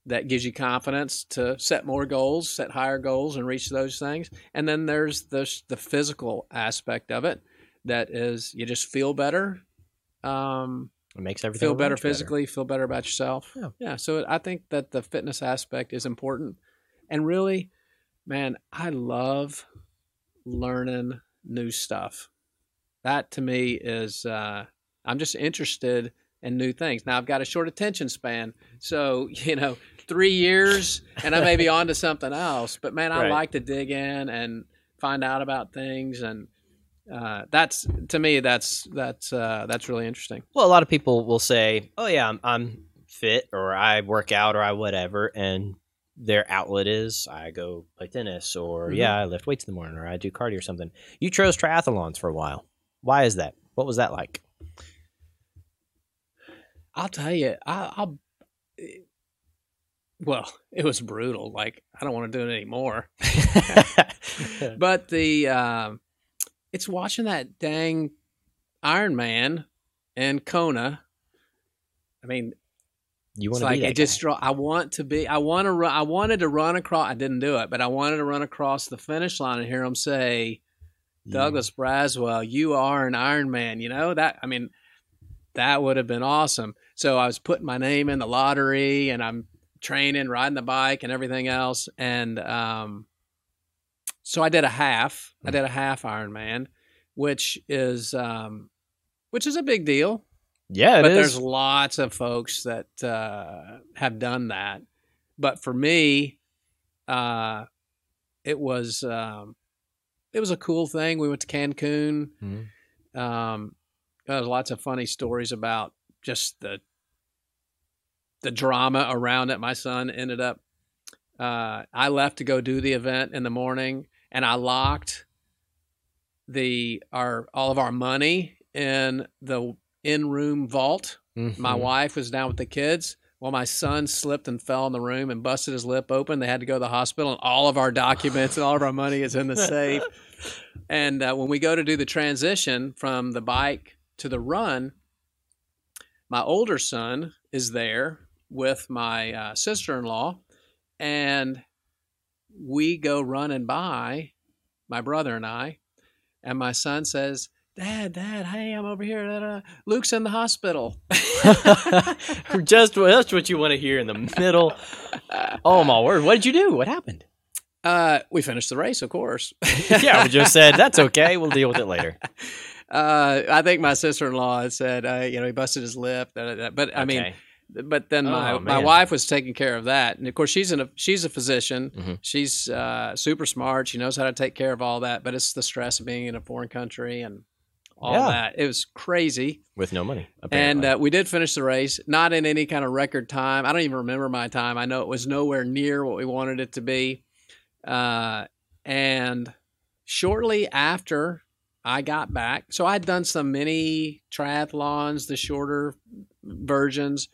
That gives you confidence to set more goals, set higher goals, and reach those things. And then there's the the physical aspect of it that is you just feel better, um, It makes everything feel better physically, feel better about yourself. Yeah. So I think that the fitness aspect is important, and really, man, I love learning new stuff. That to me is uh, I'm just interested in new things. Now I've got a short attention span, so you know, three years and I may be on to something else. But man, I Right. like to dig in and find out about things, and uh, that's to me that's that's uh, that's really interesting. Well, a lot of people will say, "Oh yeah, I'm, I'm fit, or I work out, or I whatever," and their outlet is I go play tennis, or Mhm. yeah, I lift weights in the morning, or I do cardio or something. You chose triathlons for a while. Why is that? What was that like? I'll tell you, I, I'll. Well, it was brutal. Like I don't want to do it anymore. But the um, it's watching that dang Iron Man and Kona. I mean, you want to like be it just draw. I want to be. I want to run. I wanted to run across. I didn't do it, but I wanted to run across the finish line and hear him say, Douglas Braswell, you are an Iron Man. You know that. I mean, that would have been awesome. So I was putting my name in the lottery, and I'm training, riding the bike, and everything else. And um, so I did a half. I did a half Ironman, which is um, which is a big deal. Yeah, it but is. there's lots of folks that uh, have done that. but for me, uh, it was um, it was a cool thing. We went to Cancun. Mhm. Um, there's lots of funny stories about just the the drama around it. My son ended up. Uh, I left to go do the event in the morning, and I locked the our all of our money in the in room vault. My Mhm. wife was down with the kids. Well, my son slipped and fell in the room and busted his lip open. They had to go to the hospital, and all of our documents and all of our money is in the safe. And uh, when we go to do the transition from the bike to the run, my older son is there with my uh, sister in law, and we go running by, my brother and I, and my son says, Dad, Dad, hey, I'm over here. Da, da. Luke's in the hospital. just that's what you want to hear in the middle. Oh my word! What did you do? What happened? Uh, we finished the race, of course. yeah, we just said that's okay. We'll deal with it later. Uh, I think my sister-in-law said, uh, you know, he busted his lip. Da, da, da. But I mean, but then my, Oh, my wife was taking care of that, and of course she's in a she's a physician. Mhm. She's uh, super smart. She knows how to take care of all that. But it's the stress of being in a foreign country and all Yeah. that. It was crazy. with no money. And uh, we did finish the race, not in any kind of record time. I don't even remember my time. I know it was nowhere near what we wanted it to be. Uh, and shortly after I got back, so I'd done some mini triathlons, the shorter versions.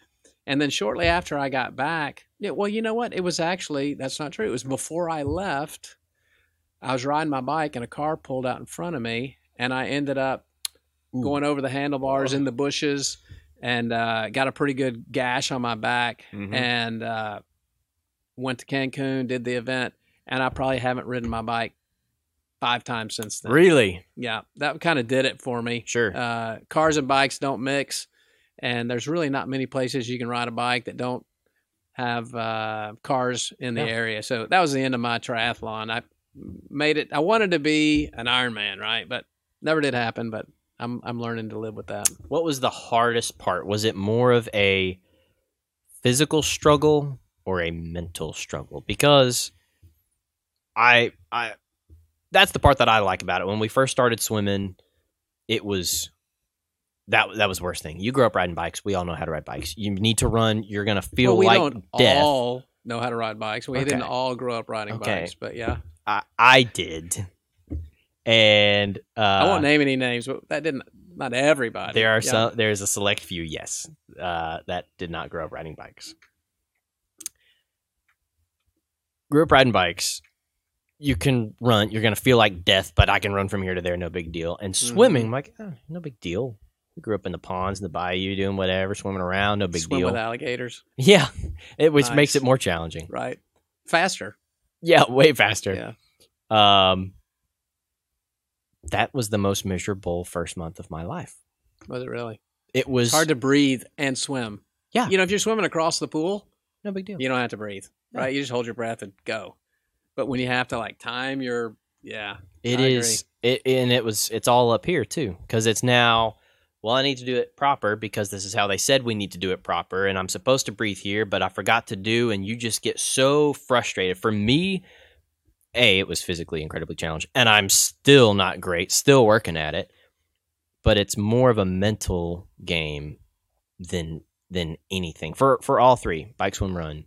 And then shortly after I got back, yeah, well, you know what? It was actually, that's not true. It was before I left. I was riding my bike and a car pulled out in front of me, and I ended up Ooh. going over the handlebars in the bushes and uh, got a pretty good gash on my back Mhm. and uh, went to Cancun, did the event, and I probably haven't ridden my bike five times since then. really, Yeah, that kind of did it for me. sure. Uh, cars and bikes don't mix, and there's really not many places you can ride a bike that don't have uh, cars in the Yeah. area. So that was the end of my triathlon. I made it. I wanted to be an Ironman, right? But never did happen. But I'm I'm learning to live with that. what was the hardest part? Was it more of a physical struggle or a mental struggle? Because I I that's the part that I like about it. When we first started swimming, it was that that was the worst thing. You grew up riding bikes. We all know how to ride bikes. You need to run. You're gonna feel well, we like don't death. all know how to ride bikes. We didn't all grow up riding Okay. bikes, but yeah, I, I did, and uh, I won't name any names, but that didn't. Not everybody. There are Yeah. some. There is a select few, yes, uh, that did not grow up riding bikes. Grew up riding bikes. You can run. You're gonna feel like death, but I can run from here to there, no big deal. And Mm-hmm. swimming, I'm like, oh, no big deal. We grew up in the ponds, in the bayou, doing whatever, swimming around, no big swim deal. with alligators, Yeah, it which makes it more challenging. right? Faster. Yeah, way faster. Yeah. Um, that was the most miserable first month of my life. Was it really? It was It's hard to breathe and swim. Yeah. You know, if you're swimming across the pool, no big deal. you don't have to breathe, right? You just hold your breath and go. But when you have to like time your, yeah, It I is it and it was it's all up here too because it's now well I need to do it proper because this is how they said we need to do it proper and I'm supposed to breathe here but I forgot to do and you just get so frustrated. For me, a it was physically incredibly challenging and I'm still not great, still working at it, but it's more of a mental game than than anything for for all three bike swim run.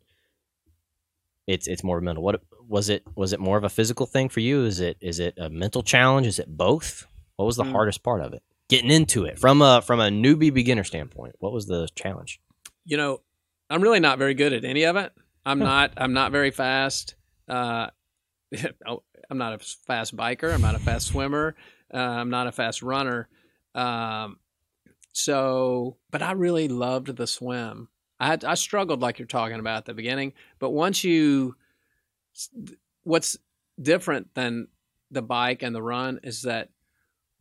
It's it's more of a mental. What was it? Was it more of a physical thing for you? Is it is it a mental challenge? Is it both? What was the Mm. hardest part of it? Getting into it from a from a newbie beginner standpoint. What was the challenge? you know, I'm really not very good at any of it. I'm Huh. not. I'm not very fast. Uh, oh, I'm not a fast biker. I'm not a fast swimmer. Uh, I'm not a fast runner. Um, so, but I really loved the swim. I had, I struggled like you're talking about at the beginning, but once you, what's different than the bike and the run is that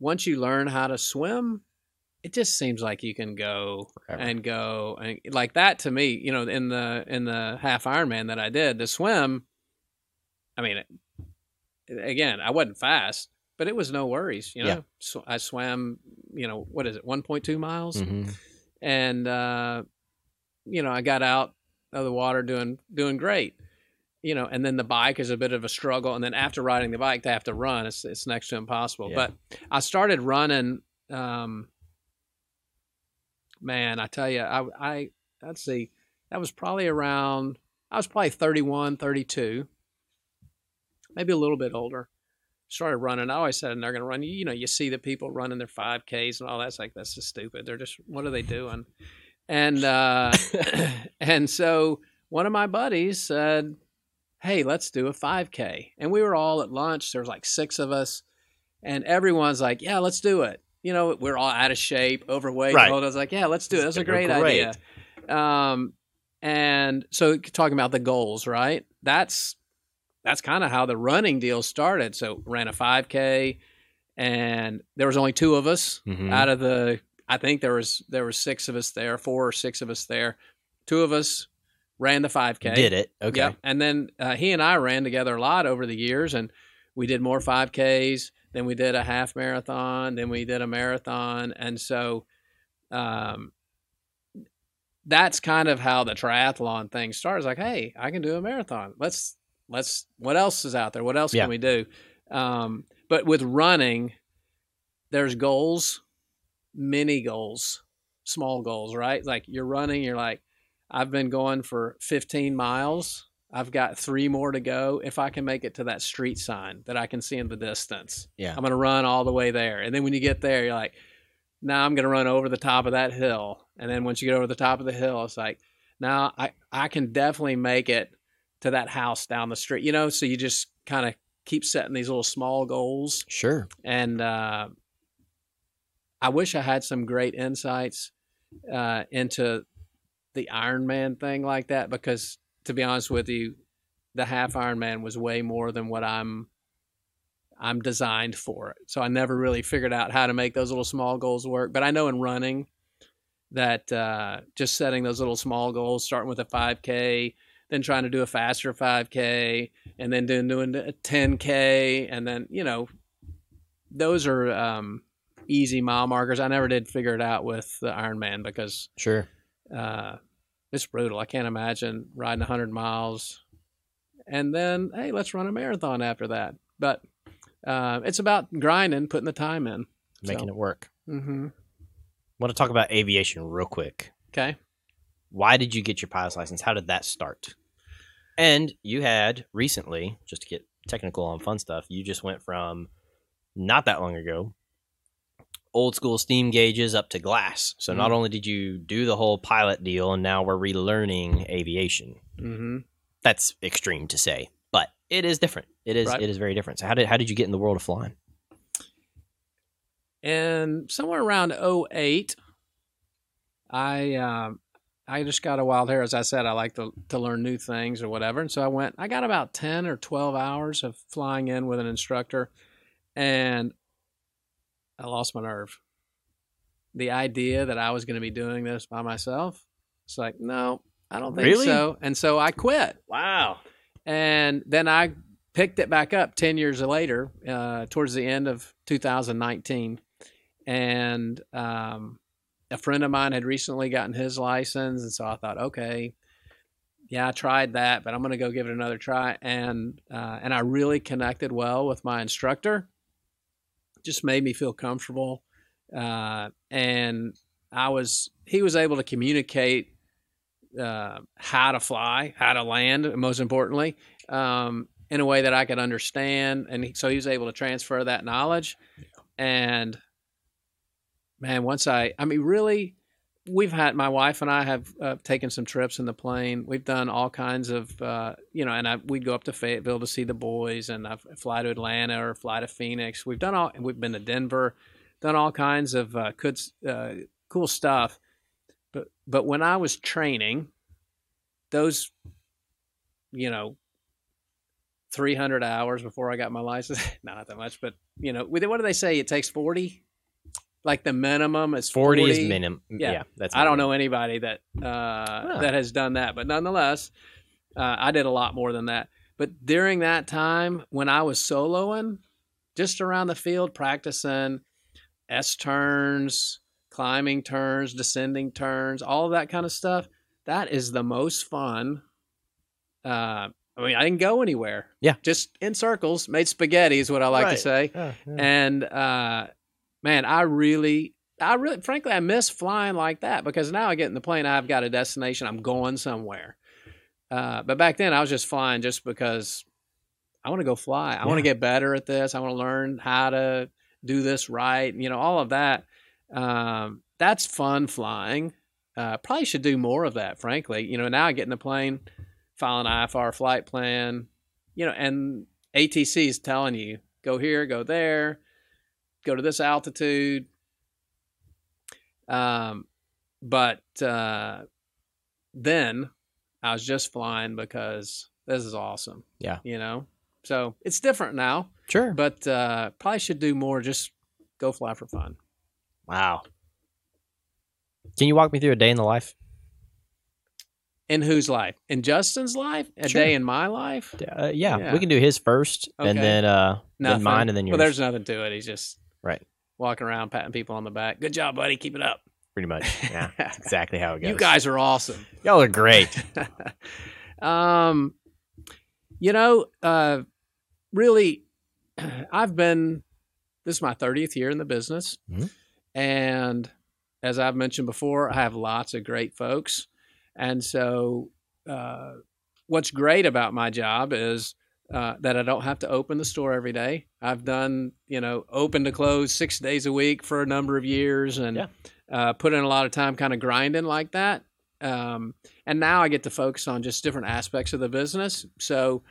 once you learn how to swim, it just seems like you can go Forever. and go and like that to me. You know, in the in the half Ironman that I did, the swim. I mean, it, again, I wasn't fast, but it was no worries. You know, Yeah. so I swam. You know, what is it, one point two miles? Mhm. and uh, you know I got out of the water doing doing great. You know, and then the bike is a bit of a struggle, and then after riding the bike, they have to run, it's it's next to impossible. Yeah. But I started running. Um, man, I tell you, I I let's see, that was probably around. I was probably 31, 32, maybe a little bit older. Started running. I always said they're going to run. You, you know, you see the people running their 5Ks and all that's like, that's just stupid. They're just, what are they doing? And, uh, and so one of my buddies said, Hey, let's do a 5K. And we were all at lunch. There was like six of us. And everyone's like, Yeah, let's do it. You know, we're all out of shape, overweight. Right. I was like, Yeah, let's do it. That's a They're great, idea. Um, and so talking about the goals, right? That's that's kind of how the running deal started. So ran a 5K, and there was only two of us Mhm. out of the. I think there was there was six of us there, four or six of us there. Two of us ran the 5K. Did it? Okay. Yep. And then uh, he and I ran together a lot over the years, and we did more 5Ks. Then we did a half marathon. Then we did a marathon, and so um, that's kind of how the triathlon thing starts. Like, hey, I can do a marathon. Let's let's. What else is out there? What else Yeah. can we do? Um, but with running, there's goals, mini goals, small goals, right? Like you're running, you're like, I've been going for 15 miles. I've got three more to go. If I can make it to that street sign that I can see in the distance, Yeah. I'm going to run all the way there. And then when you get there, you're like, now I'm going to run over the top of that hill. And then once you get over the top of the hill, it's like, now I, I can definitely make it to that house down the street, you know? So you just kind of keep setting these little small goals Sure. and uh, I wish I had some great insights uh, into the Iron Man thing like that because, to be honest with you, the half Iron Man was way more than what I'm I'm designed for it. So I never really figured out how to make those little small goals work. But I know in running that uh, just setting those little small goals, starting with a 5K, then trying to do a faster 5K, and then doing doing a 10K, and then you know those are um, easy mile markers. I never did figure it out with the Ironman because Sure. Uh, it's brutal. I can't imagine riding 100 miles and then, hey, let's run a marathon after that. But uh, it's about grinding, putting the time in. Making So- it work. Mm-hmm. want to talk about aviation real quick. Okay. Why did you get your pilot's license? How did that start? And you had recently, just to get technical on fun stuff, you just went from not that long ago, old school steam gauges up to glass. So not Mhm. only did you do the whole pilot deal, and now we're relearning aviation. Mm-hmm. That's extreme to say, but it is different. It is Right. it is very different. So how did how did you get in the world of flying? And somewhere around 08, I um, I just got a wild hair. As I said, I like to, to learn new things or whatever. And so I went, I got about 10 or 12 hours of flying in with an instructor, and I lost my nerve. The idea that I was going to be doing this by myself, it's like, no, I don't think Really? so. And so I quit. Wow. And then I picked it back up 10 years later, uh, towards the end of 2019. And um, a friend of mine had recently gotten his license. And so I thought, okay, yeah, I tried that, but I'm going to go give it another try. And, uh, and I really connected well with my instructor. Just made me feel comfortable. Uh, and I was, he was able to communicate uh, how to fly, how to land, and most importantly, um, in a way that I could understand. And he, so he was able to transfer that knowledge. And man, once I, I mean, really, we've had my wife and I have uh, taken some trips in the plane. We've done all kinds of, uh, you know, and I, we'd go up to Fayetteville to see the boys, and I fly to Atlanta or fly to Phoenix. We've done all, we've been to Denver, done all kinds of uh, good, uh, cool stuff. But but when I was training, those, you know, three hundred hours before I got my license, not that much, but you know, what do they say? It takes forty. Like the minimum is 40, 40, is minimum. Yeah, Yeah. that's I don't know anybody that uh, that has done that, but nonetheless, uh, I did a lot more than that. But during that time, when I was soloing, just around the field practicing S turns, climbing turns, descending turns, all that kind of stuff, that is the most fun. Uh, I mean, I didn't go anywhere. Yeah. just in circles, made spaghetti is what I like to say. Yeah, yeah. And uh, man, I really, I really, frankly, I miss flying like that because now I get in the plane, I've got a destination, I'm going somewhere. Uh, but back then, I was just flying just because I want to go fly. I want to get better at this. I want to learn how to do this right. You know, all of that. Um, that's fun flying. Uh, probably should do more of that, frankly. You know, now I get in the plane, file an IFR flight plan, you know, and ATC is telling you go here, go there, go to this altitude. Um, but uh, then I was just flying because this is awesome. Yeah. You know, so it's different now, sure. but uh, probably should do more. Just go fly for fun. Wow. Can you walk me through a day in the life? In whose life? In Justin's life? A Sure. day in my life? Uh, yeah, Yeah. we can do his first, and then uh, then mine, and then yours. Well, there's nothing to it. He's just Right. walking around patting people on the back. Good job, buddy. Keep it up. Pretty much. Yeah, that's exactly how it goes. You guys are awesome. y'all are great. um, you know, uh, really, I've been. This is my thirtieth year in the business, Mhm. and as I've mentioned before, I have lots of great folks, and so uh, what's great about my job is. Uh, that I don't have to open the store every day. I've done, you know, open to close six days a week for a number of years, and Yeah. uh, put in a lot of time, kind of grinding like that. Um, and now I get to focus on just different aspects of the business. So,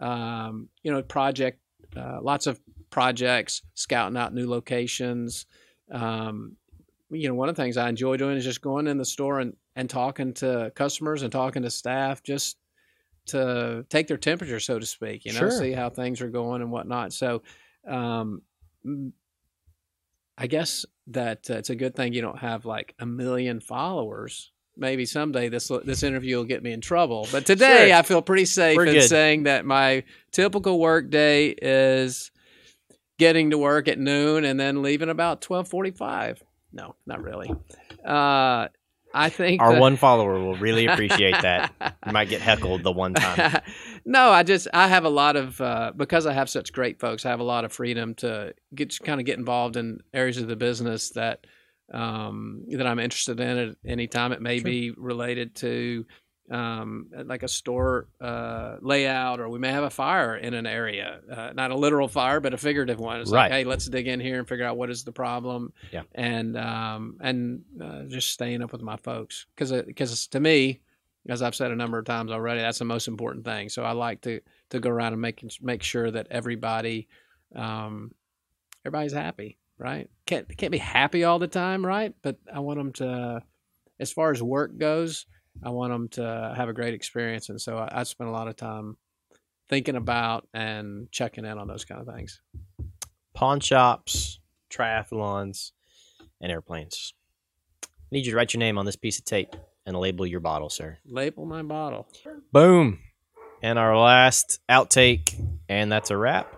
um, you know, project, uh, lots of projects, scouting out new locations. Um, you know, one of the things I enjoy doing is just going in the store and, and talking to customers and talking to staff just to take their temperature, so to speak, you know, Sure. see how things are going and whatnot. So, um, I guess that uh, it's a good thing you don't have like a million followers. Maybe someday this this interview will get me in trouble. But today Sure. I feel pretty safe We're in good. saying that my typical work day is getting to work at noon and then leaving about twelve forty five. No, not really. Uh, I think Our that- one follower will really appreciate that. You might get heckled the one time. no, I just I have a lot of uh, because I have such great folks. I have a lot of freedom to get kind of get involved in areas of the business that um, that I'm interested in at any time. It may Sure. be related to um, like a store uh, layout, or we may have a fire in an area, uh, not a literal fire, but a figurative one. It's Right. like, hey, let's dig in here and figure out what is the problem, Yeah. and um, and uh, just staying up with my folks because because to me, as I've said a number of times already, that's the most important thing. So I like to to go around and make make sure that everybody um, everybody's happy, right? Can't can't be happy all the time, right? But I want them to, as far as work goes, I want them to have a great experience, and so I, I spend a lot of time thinking about and checking in on those kind of things. Pawn shops, triathlons, and airplanes. I need you to write your name on this piece of tape and label your bottle, sir. Label my bottle. Boom. And our last outtake, and that's a wrap.